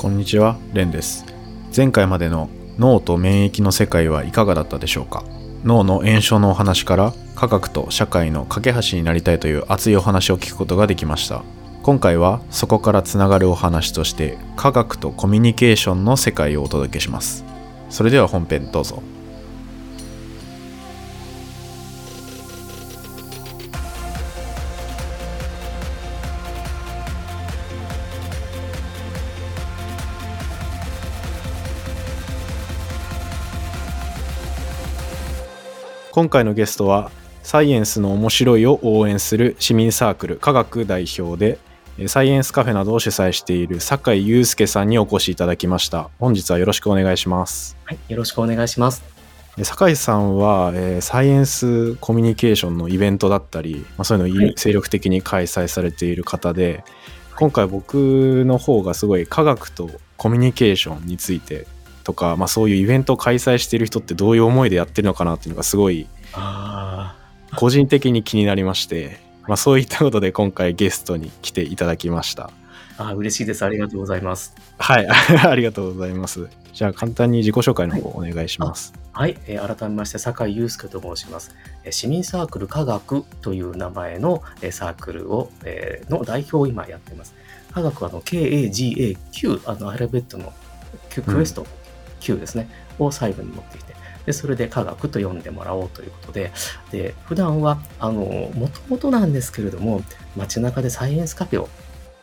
こんにちは、レンです。前回までの脳と免疫の世界はいかがだったでしょうか？脳の炎症のお話から科学と社会の架け橋になりたいという熱いお話を聞くことができました。今回はそこからつながるお話として科学とコミュニケーションの世界をお届けします。それでは本編どうぞ。今回のゲストはサイエンスの面白いを応援する市民サークル科学代表でえーサイエンスカフェなどを主催している酒井祐介さんにお越しいただきました。本日はよろしくお願いします。はい、よろしくお願いします。えー酒井さんは、えーサイエンスコミュニケーションのイベントだったり、まあ、そういうのをいはい。精力的に開催されている方で、今回僕の方がすごい科学とコミュニケーションについてとか、まあ、そういうイベントを開催している人ってどういう思いでやってるのかなっていうのがすごいあ個人的に気になりまして、まあ、そういったことで今回ゲストに来ていただきましたーあー、嬉しいです。ありがとうございます。はい ありがとうございますじゃあ簡単に自己紹介の方お願いしますはい、えー改めまして、酒井祐介と申します。えー市民サークル科学という名前のえーサークルを、えーの代表を今やっています。科学はあの KAGAQ、あのアルファベットの Q クエスト、Q ですね、を最後に持ってきて、でそれで科学と呼んでもらおうということで、で普段はあのもともとなんですけれども、街中でサイエンスカフェを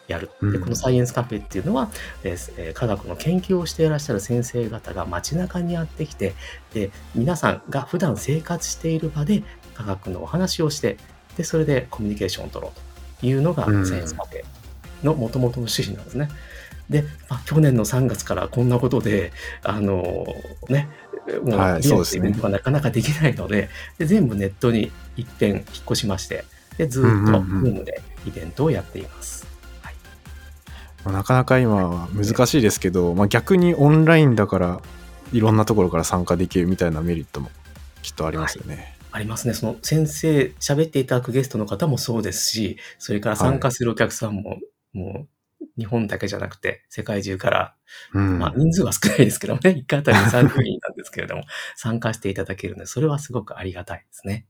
やる。でうんこのサイエンスカフェっていうのは、えーえー科学の研究をしていらっしゃる先生方が街中にやってきて、で皆さんが普段生活している場で科学のお話をして、でそれでコミュニケーションを取ろうというのがうんサイエンスカフェの元々の趣旨なんですね。で、まあ、去年の3月からこんなことで、あのーね、もうはいリアルそうですねなイベントがなかなかできないので、で全部ネットに一遍引っ越しまして、でずっとうんうんうん Zoom でイベントをやっています。まあなかなか今は難しいですけど、まあ、逆にオンラインだからいろんなところから参加できるみたいなメリットもきっとありますよね。ありますね。その先生、喋っていただくゲストの方もそうですし、それから参加するお客さんも、もう日本だけじゃなくて世界中から、うんまあ人数は少ないですけどね、1回あたり2、30人なんですけれども、参加していただけるので、それはすごくありがたいですね。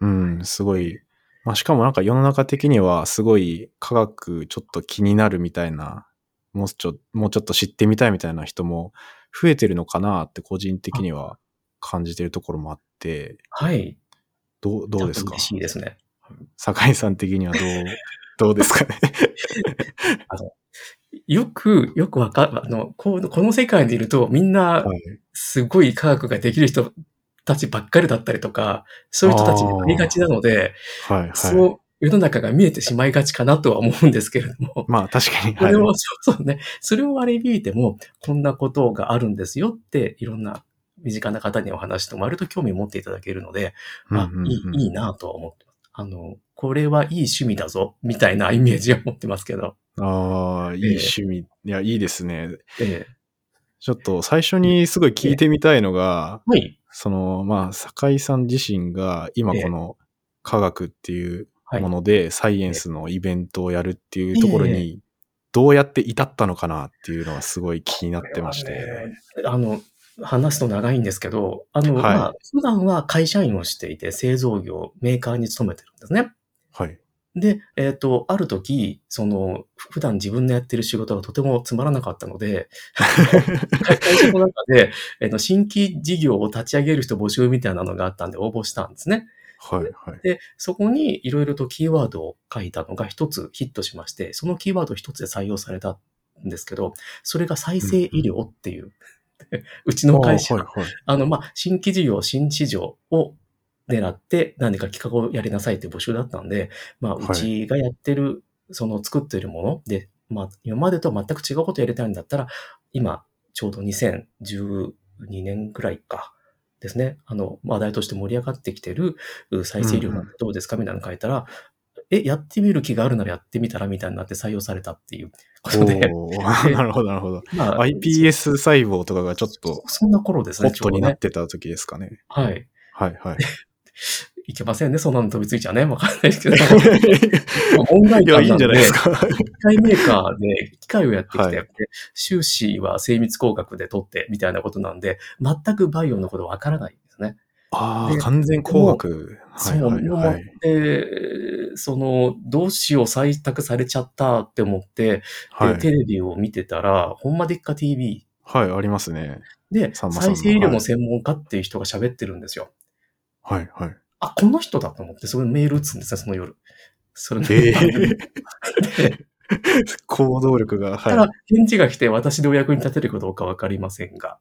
うん、すごい。まあ、しかもなんか世の中的にはすごい科学ちょっと気になるみたいな、もうちょもうちょっと知ってみたいみたいな人も増えてるのかなって個人的には感じてるところもあって、はい。どうどうですか？嬉しいですね。酒井さん的にはどう、どうですかね？よく、よくわかあのこう、この世界にいるとみんなはいすごい科学ができる人たちばっかりだったりとか、そういう人たちになりがちなので、はいはい。そう、世の中が見えてしまいがちかなとは思うんですけれども、まあ確かに。はいそれを、そうそうね、それを割り引いても、こんなことがあるんですよって、いろんな身近な方にお話しても割と興味を持っていただけるので、あうんうんうんいい、いいなとは思ってます。あの、これはいい趣味だぞ、みたいなイメージを持ってますけど、ああ、いい趣味。いや、いいですね。ええちょっと最初にすごい聞いてみたいのが、はい、その、まあ、酒井さん自身が今この科学っていうはいも。ので、サイエンスのイベントをやるっていうところに、どうやって至ったのかなっていうのがすごい気になってまして。あの、話すと長いんですけど、あの、はいまあ、普段は会社員をしていて、製造業、メーカーに勤めてるんですね。はい。で、えっ、と、ある時、その、普段自分のやってる仕事がとてもつまらなかったので、会 会社の中で、えーと新規事業を立ち上げる人募集みたいなのがあったんで応募したんですね。はい。はい。で、そこにいろいろとキーワードを書いたのが一つヒットしまして、そのキーワード一つで採用されたんですけど、それが再生医療っていう、うちの会社、はい。はい。あの、まあ、新規事業、新市場を狙って何か企画をやりなさいって募集だったんで、まあ、はいうちがやってる、その作っているもので、まあ、今までとは全く違うことをやりたいんだったら、今、ちょうど2012年くらいか。ですね。あの、話題として盛り上がってきてるう再生医療なんてどうですかみたいなの書いたら、え、やってみる気があるならやってみたらみたいになって採用されたっていうことで、なるほど、なるほど。まあ iPS 細胞とかがちょっとそんな頃ですね、ホットになっ。てた時ですかね。はい。はい。はい。いけませんね。そんなの飛びついちゃね。わかんないですけど。音楽いや、いいんじゃないですか。機械メーカーで機械をやってきて、はいで修士は精密工学で取ってみたいなことなんで、全くバイオのことわからないんですね。ああ、で完全工学。そう、はいはい思っはい。て、その、どうしよう採択されちゃったって思って、はい。でテレビを見てたら、ほんまでっか TV はい、ありますね。で、再生医療の専門家っていう人が喋ってるんですよ。はい、はい。あ、この人だと思って、それメール打つんですね、その夜。それええで 行動力が、たらは返事が来て、私でお役に立てるかどうかわかりませんが、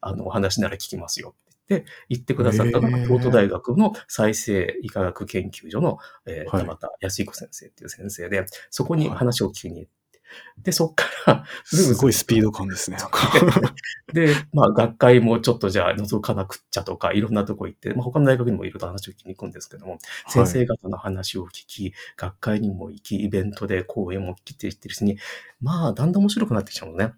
あの、お話なら聞きますよって言って、くださったのが、京都大学の再生医科学研究所の、えーはい。田畑康彦先生っていう先生で、そこに話を聞きに行って、で、そっかすごいスピード感ですね。で、まあ、学会もちょっとじゃあ覗かなくっちゃとか、いろんなとこ行って、まあ、他の大学にもいろいろと話を聞きに行くんですけども、先生方の話を聞き、学会にも行き、イベントで講演も聞きって言ってるうちに、まあ、だんだん面白くなってきちゃうのね。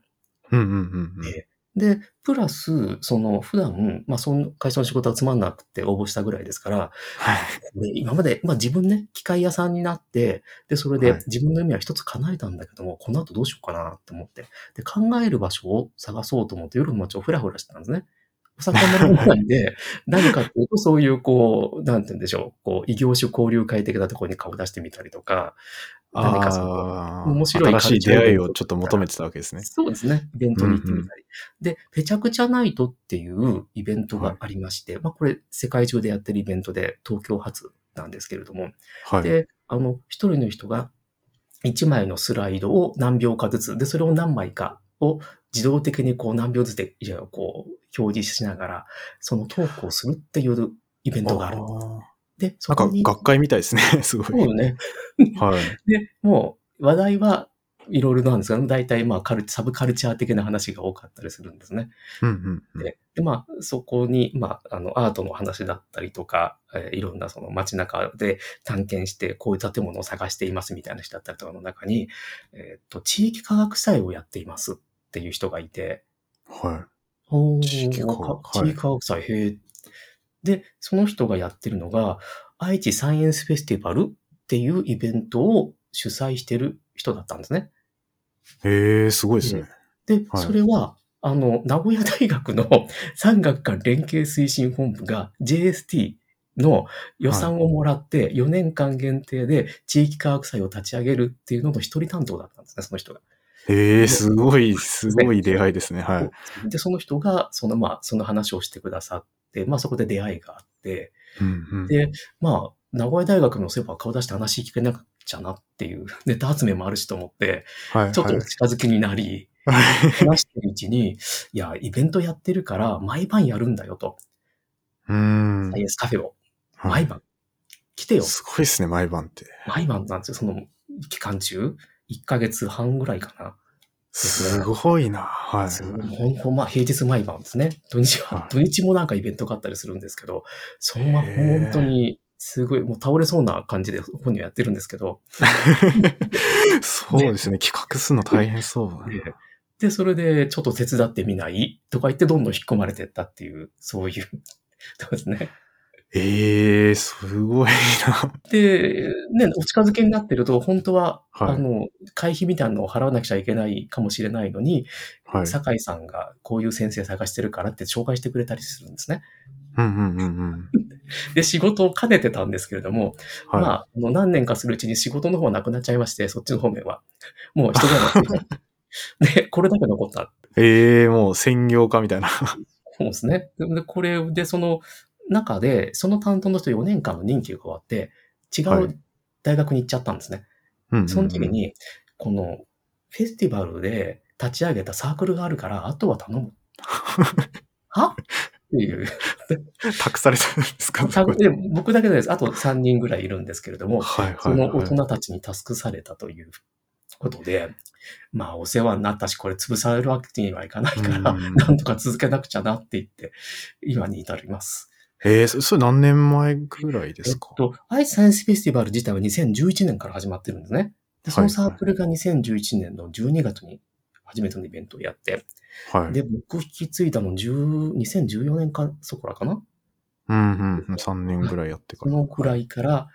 うんうんうんうん。えで、プラス、その、普段、まあ、その会社の仕事はつまんなくて応募したぐらいですから、はい。で今まで、まあ自分ね、機械屋さんになって、で、それではい自分の夢は一つ叶えたんだけども、この後どうしようかなって思って、で、考える場所を探そうと思って夜の街をふらふらしてたんですね。お酒も飲まないんで、何かっていうと、そういう、こう、なんて言うんでしょう、こう、異業種交流会的なところに顔出してみたりとか、何かその、ああ、面白い新しい出会いをちょっと求めてたわけですね。そうですね。イベントに行ってみたり。で、ペチャクチャナイトっていうイベントがありまして、まあこれ世界中でやってるイベントで東京発なんですけれども、はい。で、あの、一人の人が一枚のスライドを何秒かずつ、で、それを何枚かを自動的にこう何秒ずつで、じゃあこう表示しながら、そのトークをするっていうイベントがある。で、そなんか学会みたいですね。すごい。そうよね。はい。で、もう話題はいろいろなんですが、大体まあカルサブカルチャー的な話が多かったりするんですね。うんうんうん。で、でまあ、そこに、まあ、あの、アートの話だったりとか、えーいろんなその街中で探検して、こういう建物を探していますみたいな人だったりとかの中に、えーっと、地域科学祭をやっていますっていう人がいて、はおー地域科学かはい地域科学祭、へえ。で、その人がやってるのが、愛知サイエンスフェスティバルっていうイベントを主催してる人だったんですね。い。へえ、すごいですね。で、はいそれは、あの、名古屋大学の 産学官連携推進本部が JST の予算をもらって4年間限定で地域科学祭を立ち上げるっていうのの一人担当だったんですね、その人が。へえ、すごい、すごい出会いですね。はい。で、その人が、その、まあ、その話をしてくださって、まあ、そこで出会いがあって、うんうん。で、まあ、名古屋大学の先輩は顔出して話聞けなくちゃなっていう、ネタ集めもあるしと思って、はい。ちょっと近づきになり、話してるうちに、いや、イベントやってるから、毎晩やるんだよと。うーんサイエンスカフェを。はい。毎晩。来てよ。すごいですね、毎晩って。毎晩なんですよ。その期間中。1ヶ月半ぐらいかな。すごいな。はい。そうほんほんまあ平日毎晩ですね。土日は、はい土日もなんかイベントがあったりするんですけど、それはへー本当にすごい、もう倒れそうな感じで本人はやってるんですけど、そうですね。企画するの大変そうだな。でで、それでちょっと手伝ってみないとか言ってどんどん引っ込まれてったっていう、そういう、そうですね。ええすごいな。で、ね、お近づきになってると、本当は、はいあの、会費みたいなのを払わなくちゃいけないかもしれないのに、はい。酒井さんがこういう先生探してるからって紹介してくれたりするんですね。うんうんうんうん。で、仕事を兼ねてたんですけれども、はい。まあ、あの何年かするうちに仕事の方はなくなっちゃいまして、そっちの方面は。もう人がなくて。で、これだけ残った。ええもう専業化みたいな。そうですね。で、でこれで、その中で、その担当の人4年間の任期が終わって、違はいう大学に行っちゃったんですね。うんうんうんその時に、このフェスティバルで立ち上げたサークルがあるから、あとは頼む。は？っていう。託されたんですか？僕だけです。あと3人ぐらいいるんですけれども、はいはい、はい。その大人たちにタスクされたということで、まあお世話になったし、これ潰されるわけにはいかないから、うんなんとか続けなくちゃなって言って、今に至ります。ええそそれ何年前ぐらいでえすか、っと、アイスサイエンスフェスティバル自体は2011年から始まってるんですね。で、そのサークルが2011年の12月に初めてのイベントをやって、はい。で、僕引き継いだの10 2014年か、そこらかなうんうんうん。3年ぐらいやってから。そのくらいから、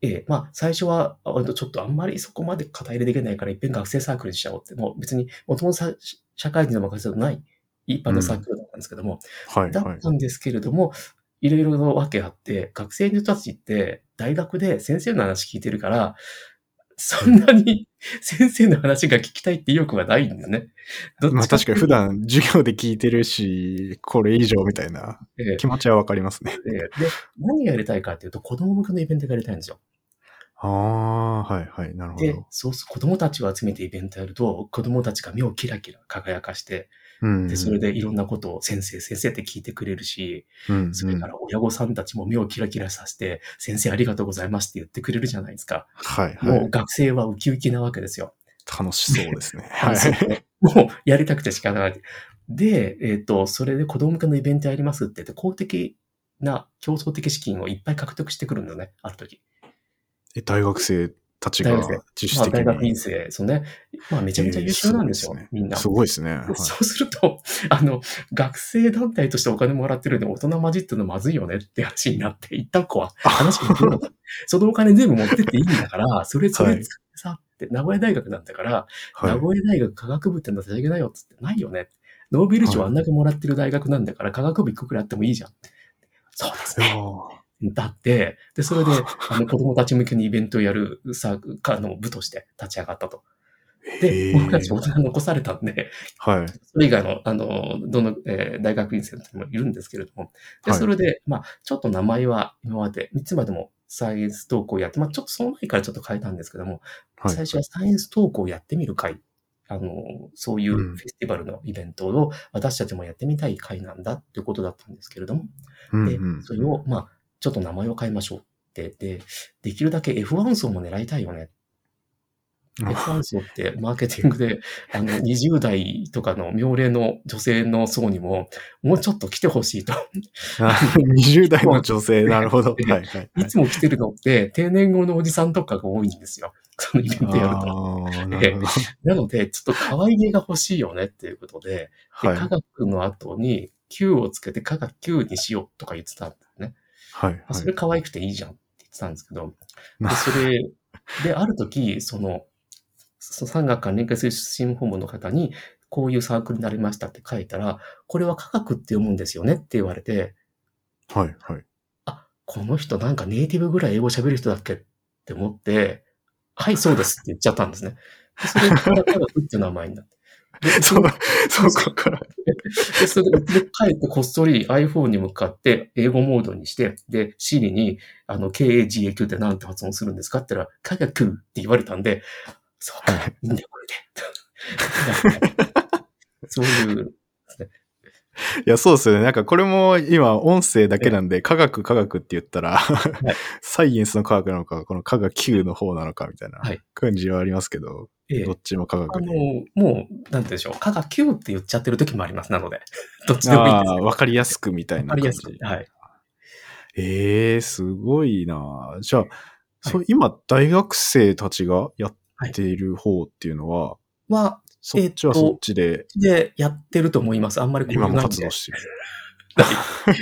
ええまあ、最初は、あちょっとあんまりそこまで肩入れできないから、いっぺん学生サークルにしちゃおうって、もう別に、もともとさ社会人の任せのない一般のサークルだったんですけども、はいはいだっ。たんですけれども、いろいろのわけあって、学生の人たちって大学で先生の話聞いてるから、そんなに 先生の話が聞きたいって意欲はないんだよね。まあ確かに普段、段授業で聞いてるし、これ以上みたいなええ気持ちはわかりますね。ええで、何がやりたいかっていうと、子供向けのイベントがやりたいんですよ。ああ、はいはい。なるほでど。、そうす子供たちを集めてイベントやると、子供たちが目をキラキラ輝かして、うん。で、それでいろんなことを先生、先生って聞いてくれるし、うん、それから親御さんたちも目をキラキラさせて、先生ありがとうございますって言ってくれるじゃないですか。はいはもうい。学生はウキウキなわけですよ。楽しそうですね。はい。もうやりたくて仕方ない。で、えっ、と、それで子供向けのイベントやりますって言って、公的な競争的資金をいっぱい獲得してくるんだよね、ある時。え大学生たちが自主的に。大学院生、そうね。まあ、めちゃめちゃ優秀なんですよ、えーねみんな。すごいですね。はいそうすると、あの、学生団体としてお金もらってるんで大人混じってるのまずいよねって話になって、一旦こう、話が来るのか。そのお金全部持ってっていいんだから、それ、それはい使ってさ、って、名古屋大学なんだから、はい名古屋大学科学部ってのは立ち上げなよっつって、ないよね。ノーベル賞あんだけもらってる大学なんだから、科学部一個くらいあってもいいじゃん。そうですね。ーだって、で、それで、あの、子供たち向けにイベントをやるサークルかの部として立ち上がったと。へで、ー僕たち大人残されたんで、はい。それ以外の、あの、どの、えー大学院生もいるんですけれども、で、はいそれで、まあ、ちょっと名前は今まで、いつまでもサイエンストークをやって、まあ、ちょっとその前からちょっと変えたんですけども、はい。最初はサイエンストークをやってみる会、あの、そういううんフェスティバルのイベントを私たちもやってみたい会なんだっていうことだったんですけれども、でうんうん、それを、まあ、ちょっと名前を変えましょうって、で、できるだけ F1 層も狙いたいよね。あ F1 層ってマーケティングで、あの、20代とかの妙齢の女性の層にも、もうちょっと来てほしいと。あ20代の女性、なるほど。はいはいはいいつも来てるのって、定年後のおじさんとかが多いんですよ。そのイベントやると。な。なので、ちょっと可愛げが欲しいよねっていうことで、ではい。科学の後に Q をつけて科学 Q にしようとか言ってたんだよね。はい。あそれ可愛くていいじゃんって言ってたんですけど、なで、それ、で、ある時、その、その産学関連会推進本部の方に、こういうサークルになりましたって書いたら、これは科学って読むんですよねって言われて、はいはい。あ、この人なんかネイティブぐらい英語喋る人だっけって思って、はい、そうですって言っちゃったんですね。でそれから科学っていう名前になって。で そう、そこから。で、それで、で帰ってこっそり iPhone に向かって英語モードにして、で、Siri に、あの、KAGAQ って何て発音するんですかって言ったら、科学って言われたんで、そうか、はいいいんだよ、これで。そういう、いや、そうですよね。なんかこれも今音声だけなんで、科学科学って言ったら、サイエンスの科学なのか、この科学 Q の方なのかみたいなはい感じはありますけど、ええどっちも科学あに。の、もう、なんてでしょう、科学 Q って言っちゃってる時もあります、なので。どっちでもいいですああ、わかりやすくみたいわな感じ。かりやすく。はい。ええすごいなじゃあ、そう、今、大学生たちがやっている方っていうのは、は、そっちはそっちで、で、やってると思います。あんまり今もいう感じで活動してる。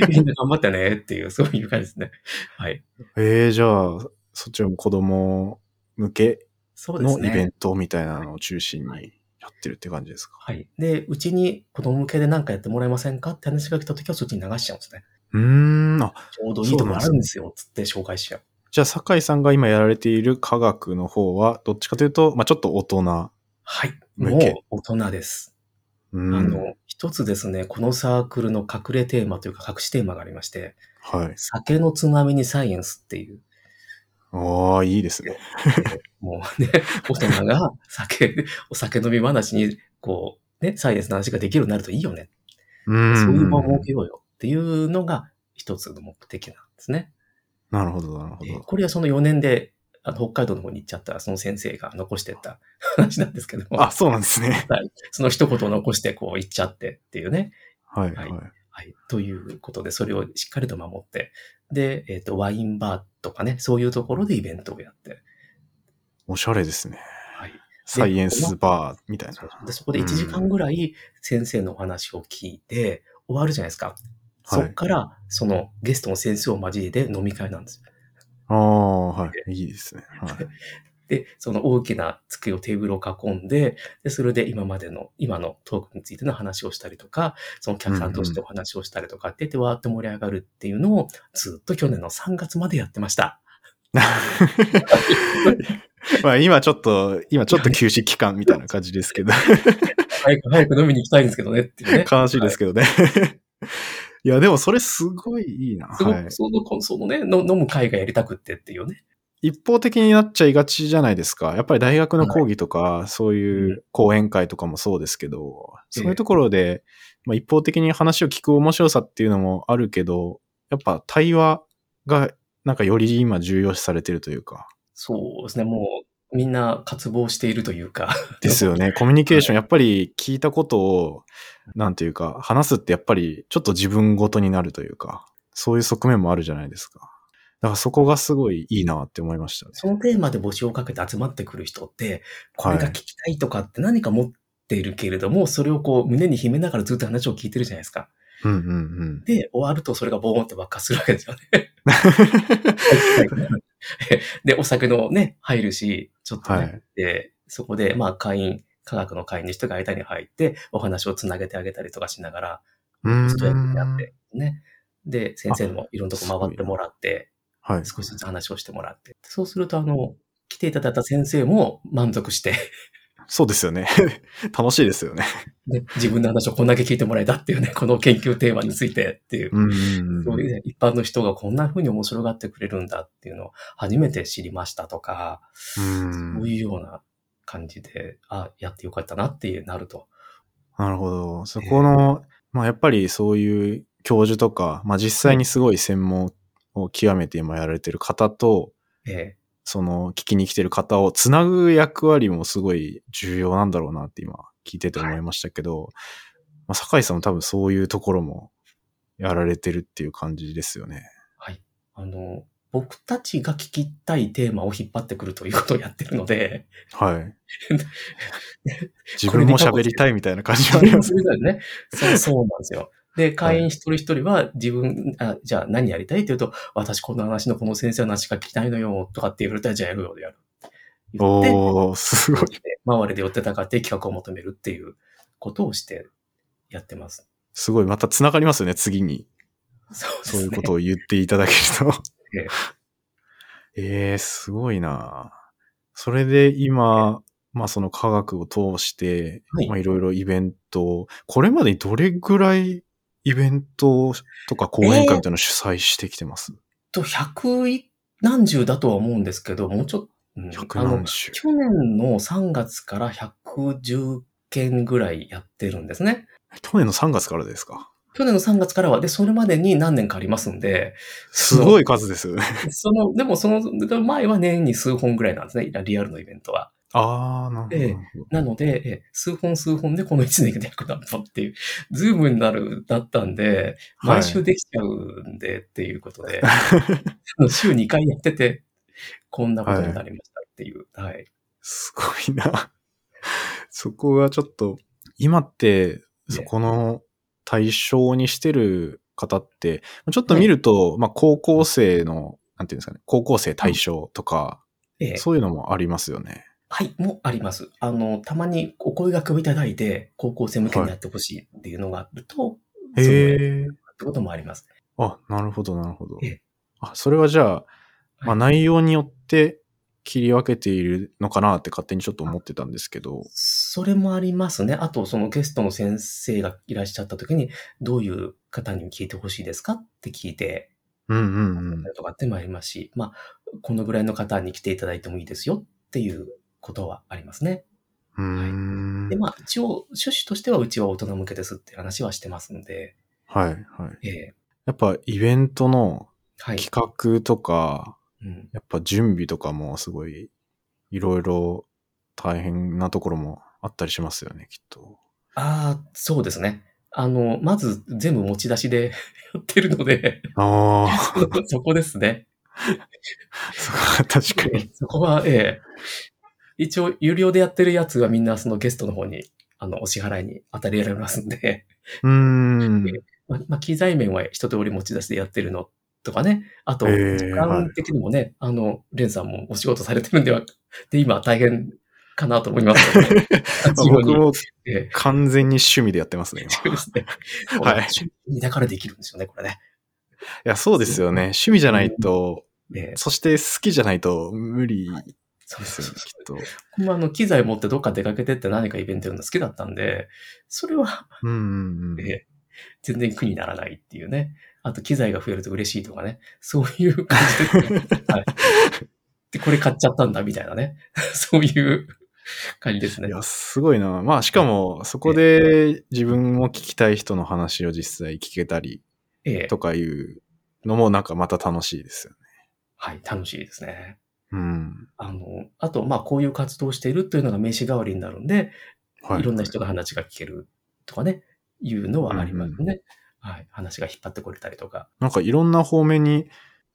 みんな頑張ってねっていう、そういう感じですね。はい。ええじゃあ、そっちはもう子供向け。のイベントみたいなのを中心はいにやってるって感じですか？はい。で、うちに子供向けで何かやってもらえませんかって話が来た時はそっちに流しちゃうんですね。うーん、あ、ちょうどいいとこあるんですよ、つって紹介しちゃう。じゃあ、酒井さんが今やられている科学の方は、どっちかというと、まあちょっと大人。はい。もう大人です。うん。あの、一つですね、このサークルの隠れテーマというか隠しテーマがありまして、はい。酒のつまみにサイエンスっていう、ああ、いいですね。もうね、大人が酒、お酒飲み話に、こう、ね、サイエンスの話ができるようになるといいよね。うん。そういう場を設けようよっていうのが一つの目的なんですね。なるほど、なるほど。でこれはその4年であの北海道の方に行っちゃったその先生が残してった 話なんですけども、あ、そうなんですね。はい、その一言を残してこう行っちゃってっていうね。はい、ははいい。はい。ということで、それをしっかりと守って、で、えっ、と、ワインバーとかね、そういうところでイベントをやって、おしゃれですね。はい。サイエンスバーみたいな。で、そこで1時間ぐらい先生のお話を聞いて、終わるじゃないですか。そっから、そのゲストの先生を交えて飲み会なんですよ。ああ、はい。いいですね。はい。で、その大きな机をテーブルを囲んで、で、それで今までの、今のトークについての話をしたりとか、その客さんとしてお話をしたりとかって言って、わーって盛り上がるっていうのを、ずっと去年の3月までやってました。まあ今ちょっと、今ちょっと休止期間みたいな感じですけど、早く早く飲みに行きたいんですけどねっていうね。悲しいですけどね。いや、でもそれすごいいいな。はいすごく、。その、そのね、の飲む会がやりたくってっていうね。一方的になっちゃいがちじゃないですか。やっぱり大学の講義とか、そういう講演会とかもそうですけど、そういうところで、まあ、一方的に話を聞く面白さっていうのもあるけど、やっぱ対話がなんかより今重要視されてるというか。そうですね、もう、みんな渇望しているというか。ですよね。コミュニケーション、やっぱり聞いたことを、なんていうか、話すってやっぱりちょっと自分ごとになるというか、そういう側面もあるじゃないですか。だからそこがすごいいいなって思いましたね。そのテーマで募集をかけて集まってくる人って、これが聞きたいとかって何か持っているけれども、それをこう胸に秘めながらずっと話を聞いてるじゃないですか。うんうんうん。で、終わるとそれがボーンって爆発するわけですよね。で、お酒のね、入るし、ちょっとね、はいで、そこで、まあ、会員、科学の会員の人が間に入って、お話をつなげてあげたりとかしながら、うーん一役になって、ね。で、先生もいろんなとこ回ってもらって、はい。少しずつ話をしてもらって。そうすると、あの、来ていただいた先生も満足して、そうですよね。楽しいですよね。で自分の話をこんだけ聞いてもらえたっていうね、この研究テーマについてっていう。そういうね、一般の人がこんな風に面白がってくれるんだっていうのを初めて知りましたとか、うんそういうような感じで、あ、やってよかったなっていうなると。なるほど。そこの、まあやっぱりそういう教授とか、まあ実際にすごい専門を極めて今やられてる方と、えその聞きに来てる方をつなぐ役割もすごい重要なんだろうなって今聞いてて思いましたけど、まあ酒井さんも多分そういうところもやられてるっていう感じですよね。はい。あの、僕たちが聞きたいテーマを引っ張ってくるということをやってるので、はい。自分も喋りたいみたいな感じがあります。ね。そう、そうなんですよ。で、会員一人一人は自分、あじゃあ何やりたいって言うと、私この話のこの先生の話が聞きたいのよ、とかって言われたら、じゃあやるよ、やる。おー、すごい。周りで寄ってたかって企画を求めるっていうことをしてやってます。すごい。また繋がりますよね、次に。そうね。そういうことを言っていただけると。えええすごいなそれで今、まあその科学を通して、はいまあいろいろイベントを、これまでにどれぐらいイベントとか講演会みたいなの主催してきてます、と、百何十だとは思うんですけど、もうちょっと、うん百あの何十。去年の3月から110件ぐらいやってるんですね。去年の3月からですか？去年の3月からは、で、それまでに何年かありますんで、すごい数ですよね。その、でもその前は年に数本ぐらいなんですね、リアルのイベントは。ああ、なるほど。ええなので、え数本数本でこの1年で100何本っていう、ズームになる、だったんで、はい毎週できちゃうんでっていうことで、週2回やってて、こんなことになりましたっていう。はい。すごいな。そこがちょっと、今って、そこの対象にしてる方って、ちょっと見ると、まあ高校生の、なんていうんですかね、高校生対象とか、ええそういうのもありますよね。はい、もあります。あの、たまにお声掛けをいただいて、高校生向けにやってほしいっていうのがあると、へそうえ。ってこともあります。あ、なるほど、なるほどええ。あ、それはじゃあ、まあはい内容によって切り分けているのかなって勝手にちょっと思ってたんですけど。それもありますね。あと、そのゲストの先生がいらっしゃった時に、どういう方に聞いてほしいですかって聞いて、うんうんうん。とかってもありますし、まあ、このぐらいの方に来ていただいてもいいですよっていうことはありますね。うーんで、まあ、一応、趣旨としてはうちは大人向けですって話はしてますんで、はい、はい。ええやっぱイベントのはい。企画とか、うん、やっぱ準備とかもすごい、いろいろ大変なところもあったりしますよね、きっと。ああ、そうですね。あの、まず全部持ち出しで やってるので、ああ、そこですね。そう確かに。そこは、ええ一応、有料でやってるやつはみんなそのゲストの方に、あの、お支払いに当たりられますんで、うーん。まあ、まあ、機材面は一通り持ち出してやってるのとかね。あと、時間的にもね、あの、レンさんもお仕事されてるんでは、で、今大変かなと思いますので。非常に僕もええ完全に趣味でやってますね、ね。はい趣味だからできるんですよね、これね。いや、そうですよね。趣味じゃないと、ええそして好きじゃないと無理そうですよね、きっと。まあ、あの、機材持ってどっか出かけてって何かイベントやるの好きだったんで、それは、うんうんうん。ええ全然苦にならないっていうね。あと、機材が増えると嬉しいとかね。そういう感じで。はい。で、これ買っちゃったんだ、みたいなね。そういう感じですねい。や、すごいな。まあ、しかも、そこで自分も聞きたい人の話を実際聞けたりええとかいうのもなんかまた楽しいですよね。はい、楽しいですね。うん。あの、あと、まあ、こういう活動をしているというのが名刺代わりになるんで、はい。いろんな人が話が聞けるとかね、いうのはありますね。はい。話が引っ張ってこれたりとか。なんかいろんな方面に、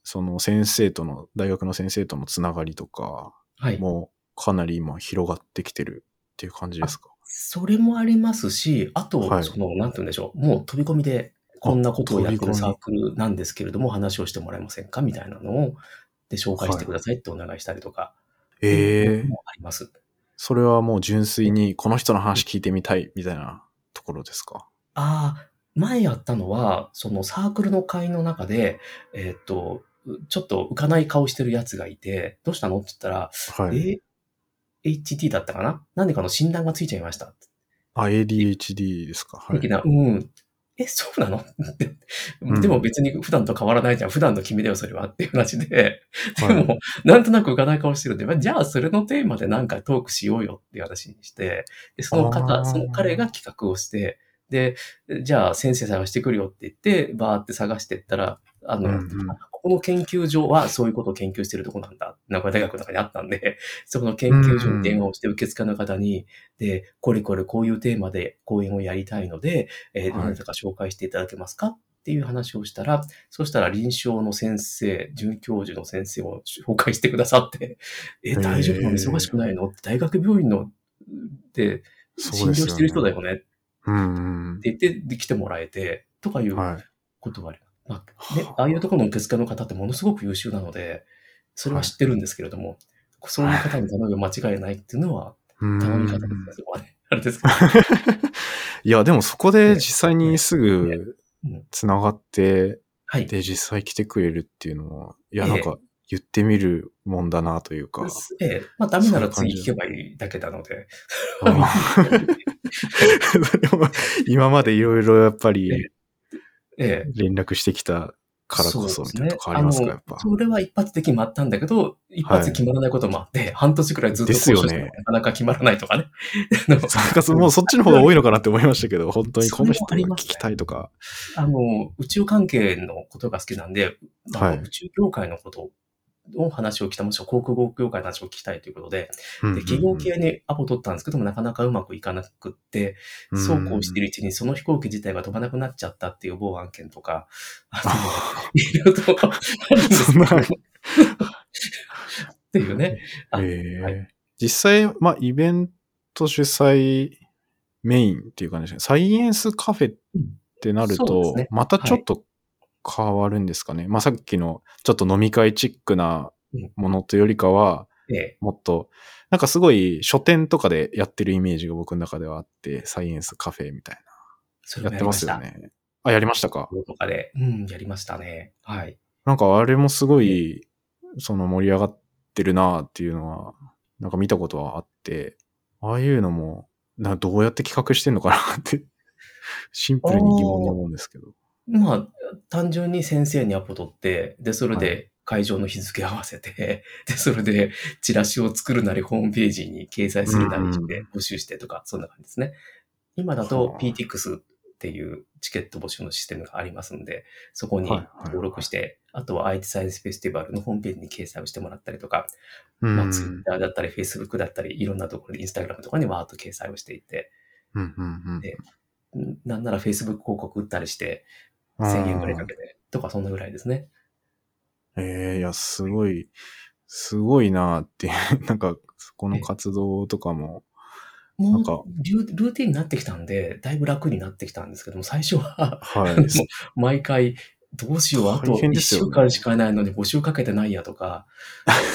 その先生との、大学の先生とのつながりとか、はい。もうかなり今広がってきてるっていう感じですか？それもありますし、あと、はいその、なんて言うんでしょう。もう飛び込みで、こんなことをやってるサークルなんですけれども、話をしてもらえませんか？みたいなのを、で、紹介してくださいってお願いしたりとか。ええもあります。それはもう純粋にこの人の話聞いてみたいみたいなところですか？ああ、前やったのは、そのサークルの会の中で、えーっと、ちょっと浮かない顔してるやつがいて、どうしたのって言ったら、はい。え ?HT だったかな？何かの診断がついちゃいました。あ、ADHD ですか？はい的。な、うん。え、そうなの？ってうんでも別に普段と変わらないじゃん。普段の君だよ、それは。っていう話で。はいでも、なんとなく浮かない顔してるんで、まあじゃあそれのテーマでなんかトークしようよっていう話にして、でそのあ方、ーその彼が企画をして、で、じゃあ先生探してくるよって言って、バーって探してったら、あの、うんうんここの研究所はそういうことを研究してるとこなんだ。名古屋大学の中にあったんで、そこの研究所に電話をして受付の方に、で、これこれこういうテーマで講演をやりたいので、えー、はいどなたか紹介していただけますかっていう話をしたら、そしたら臨床の先生、准教授の先生を紹介してくださって、え、ー大丈夫なの？忙しくないの？大学病院の、で、診療してる人だよね？って。言って、で来てもらえて、とかいうはい。ことがあります。まあね、ああいうところの受付の方ってものすごく優秀なので、それは知ってるんですけれども、そういう方に頼めば間違いないっていうのは、うん頼み方ですね、そこはね。あれですけど。いや、でもそこで実際にすねぐうん繋がって、はい。で、実際来てくれるっていうのは、いや、ええなんか言ってみるもんだなというか。ええ。まあ、ダメなら次聞けばいいだけなので。今までいろいろやっぱりええ。連絡してきたからこそみたいなとこありますか、やっぱあの。それは一発で決まったんだけど、一発で決まらないこともあって、半年くらいずっとですよね交渉してもなかなか決まらないとかね。なんかそもうそっちの方が多いのかなって思いましたけど、本当にこの人それもありますねが聞きたいとか。あの、宇宙関係のことが好きなんで、宇宙業界のことを話を聞きたい、もしくは航空業界の話を聞きたいということで、で企業系にアポ取ったんですけども、なかなかうまくいかなくって、そうこうしているうちにその飛行機自体が飛ばなくなっちゃったっていう某案件とか、あのいろいろとあるんなけどっていうね。あええはい。実際、まあ、イベント主催メインっていう感じですね。サイエンスカフェってなると、ね。またちょっと変わるんですかね。まあ、さっきのちょっと飲み会チックなものというよりかは、ええ、もっと、なんかすごい書店とかでやってるイメージが僕の中ではあって、サイエンスカフェみたいそれな。やってます。よね。あ、やりましたか？とかで、うん、やりましたね。はい。なんかあれもすごい、その盛り上がってるなっていうのは、なんか見たことはあって、ああいうのも、などうやって企画してんのかなって、シンプルに疑問に思うんですけど。まあ、単純に先生にアポ取って、で、それはで会場の日付合わせて、で、それでチラシを作るなり、ホームページに掲載するなりしうんて、募集してとか、そんな感じですね。今だとはあ。PTX っていうチケット募集のシステムがありますんで、そこにはいはいはい。登録して、あとは IT サイエンスフェスティバルのホームページに掲載をしてもらったりとか、うん。まあ、Twitter だったり Facebook だったり、いろんなところで Instagram とかにわーっと掲載をしていて、うんうんうん。でんなんなら Facebook 広告打ったりして、1000円くらいかけて、とかそんなぐらいですね。ええいや、すごい、すごいなって なんか、そこの活動とかも、もうなんか。ルーティンになってきたんで、だいぶ楽になってきたんですけども、最初は、はい。毎回、どうしよう、あと1大変ですよね。週間しかいないのに募集かけてないやとか、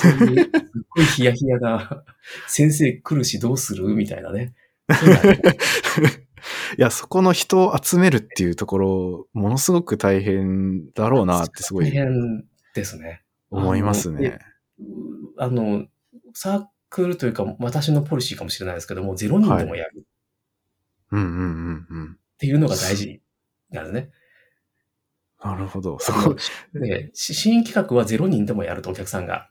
そういう、すっごいヒヤヒヤな、先生来るしどうする？みたいなね。いや、そこの人を集めるっていうところ、ものすごく大変だろうなってすご大い変ですね。思いますね。あの、サークルというか、私のポリシーかもしれないですけども、0人でもやるうんうんうんうん。っていうのが大事なんですね。なるほど。そそこ新企画は0人でもやるとお客さんが。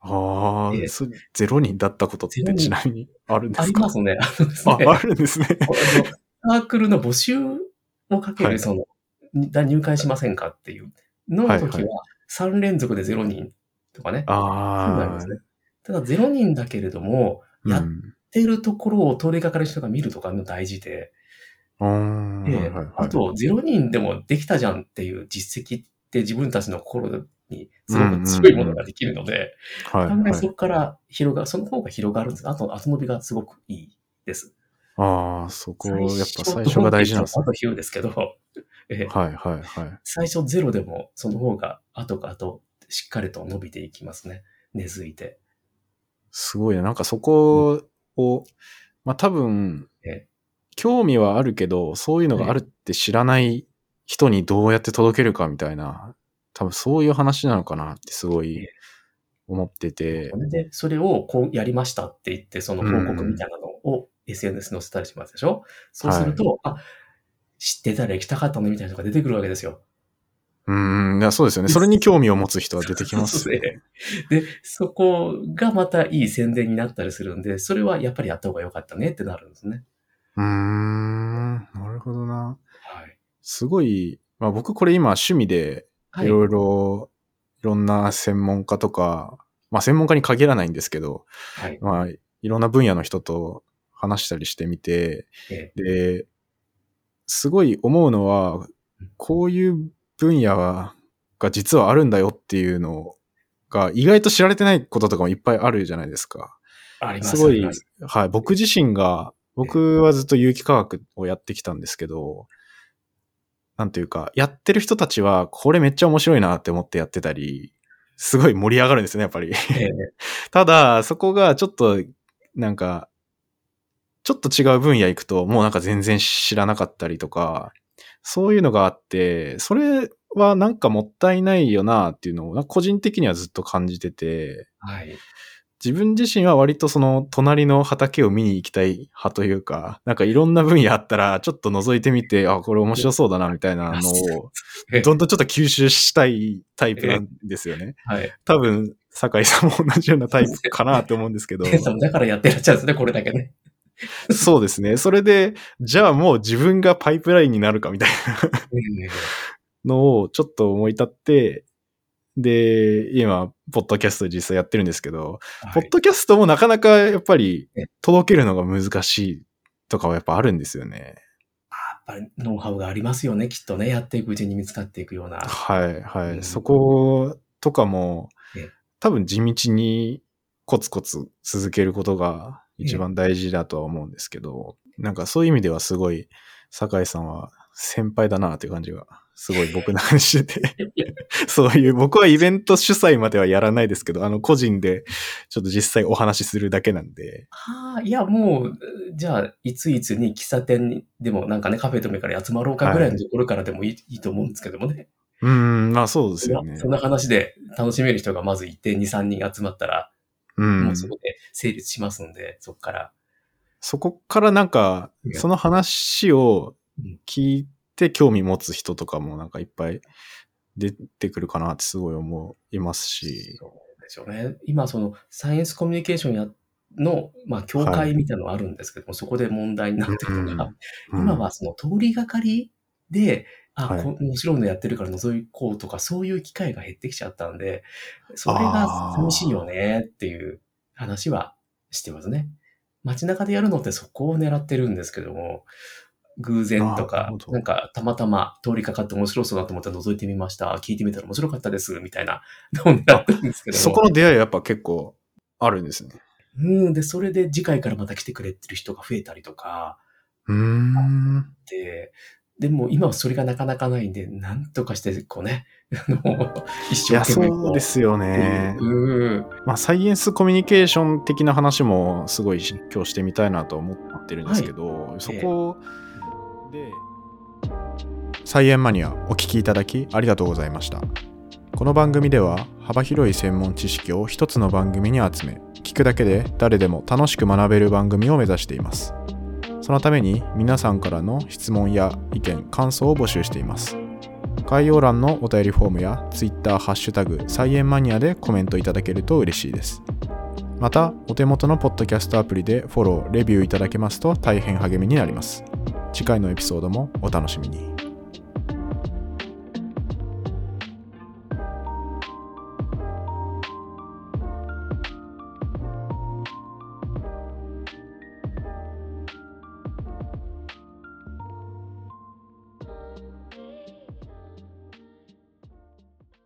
あええあ、そゼロ人だったことってちなみにあるんであすか？りますね。あねあ、あるんですね。サークルの募集をかける、はい。その、に入会しませんかっていうのの時はい。は、3連続で0人とかね。そうなりああます、ね。ただ0人だけれども、やっうんてるところを通りがかる人が見るとかの大事で、あと0人でもできたじゃんっていう実績って自分たちの心にすごく強いものができるので、案外そこから広がる、その方が広がるんです。あと後伸びがすごくいいです。ああ、そこ、やっぱと最初が大事なんですねあ。と9ですけど、えーはいはいはい。最初ゼロでもその方が後が後しっかりと伸びていきますね。根付いて。すごいな。なんかそこを、まあ多分ええ、興味はあるけど、そういうのがあるって知らない人にどうやって届けるかみたいな、多分そういう話なのかなってすごいええ思ってて、で、それをこうやりましたって言って、その報告みたいなのを SNS に載せたりしますでしょ、そうすると、あ、知ってたら行きたかったのみたいなのが出てくるわけですよ。うーん、いやそうですよね。それに興味を持つ人は出てきますよ ね。で、そこがまたいい宣伝になったりするんで、それはやっぱりやった方が良かったねってなるんですね。うーん、なるほどな。はい。すごい、まあ僕これ今趣味ではいいろいろ、いろんな専門家とか、まあ専門家に限らないんですけど、はい。まあいろんな分野の人と話したりしてみて、えで、すごい思うのは、こういう分野が実はあるんだよっていうのが意外と知られてないこととかもいっぱいあるじゃないですか。ありますすごいはい、僕自身が、僕はずっと有機化学をやってきたんですけど、なんていうか、やってる人たちは、これめっちゃ面白いなって思ってやってたり、すごい盛り上がるんですね、やっぱり。ええ ただ、そこがちょっと、なんか、ちょっと違う分野行くと、もうなんか全然知らなかったりとか、そういうのがあって、それはなんかもったいないよなっていうのを、個人的にはずっと感じてて、はい。自分自身は割とその隣の畑を見に行きたい派というか、なんかいろんな分野あったらちょっと覗いてみて、あ、これ面白そうだなみたいなのを、ええどんどんちょっと吸収したいタイプなんですよね。はい。多分、酒井さんも同じようなタイプかなって思うんですけど。ケンさんもだからやってらっしゃるんですね、これだけね。そうですね。それで、じゃあもう自分がパイプラインになるかみたいなのをちょっと思い立って、で、今、ポッドキャスト実際やってるんですけど、ポッドキャストもなかなかやっぱりえ届けるのが難しいとかはやっぱあるんですよね。やっぱりノウハウがありますよね、きっとね。やっていくうちに見つかっていくような。はい、はい。うんそことかもええ、多分地道にコツコツ続けることが一番大事だとは思うんですけど、なんかそういう意味ではすごい、酒井さんは先輩だなっていう感じが、すごい僕の話してて、そういう、僕はイベント主催まではやらないですけど、あの個人でちょっと実際お話しするだけなんで、はあ、いや、もう、じゃあ、いついつに喫茶店にでもなんかね、カフェでもいいから集まろうかぐらいのところからでもいい,、い、いと思うんですけどもね。うーん、まあそうですよね。そんな話で楽しめる人がまずいて、2、3人集まったら、うんもうそこで成立しますんで、そこから。そこからなんかその話をうん聞いて興味持つ人とかもなんかいっぱい出てくるかなってすごい思いますし。そうでしょうね。今、その、サイエンスコミュニケーションや、の、まあ、協会みたいなのがあるんですけども、そこで問題になってるのが、うん今はその通りがかりで、あ、はいこ面白いのやってるから覗こうとか、そういう機会が減ってきちゃったんで、それが寂しいよねっていう話はしてますね。街中でやるのってそこを狙ってるんですけども、偶然とかなんかたまたま通りかかって面白そうだと思って覗いてみました。聞いてみたら面白かったです、みたいな のを狙ってるんですけども。そこの出会いはやっぱ結構あるんですね。うん、で、それで次回からまた来てくれてる人が増えたりとか、うーん。で、でも今はそれがなかなかないんで、なんとかして、こうね、あの、一生懸命こそうですよね。うん。まあ、サイエンスコミュニケーション的な話もすごい今日してみたいなと思ってるんですけど、そこで、サイエンマニアお聞きいただきありがとうございました。この番組では幅広い専門知識を一つの番組に集め、聞くだけで誰でも楽しく学べる番組を目指しています。そのために皆さんからの質問や意見、感想を募集しています。概要欄のお便りフォームや Twitter ハッシュタグサイエンマニアでコメントいただけると嬉しいです。また、お手元のポッドキャストアプリでフォロー、レビューいただけますと大変励みになります。次回のエピソードもお楽しみに。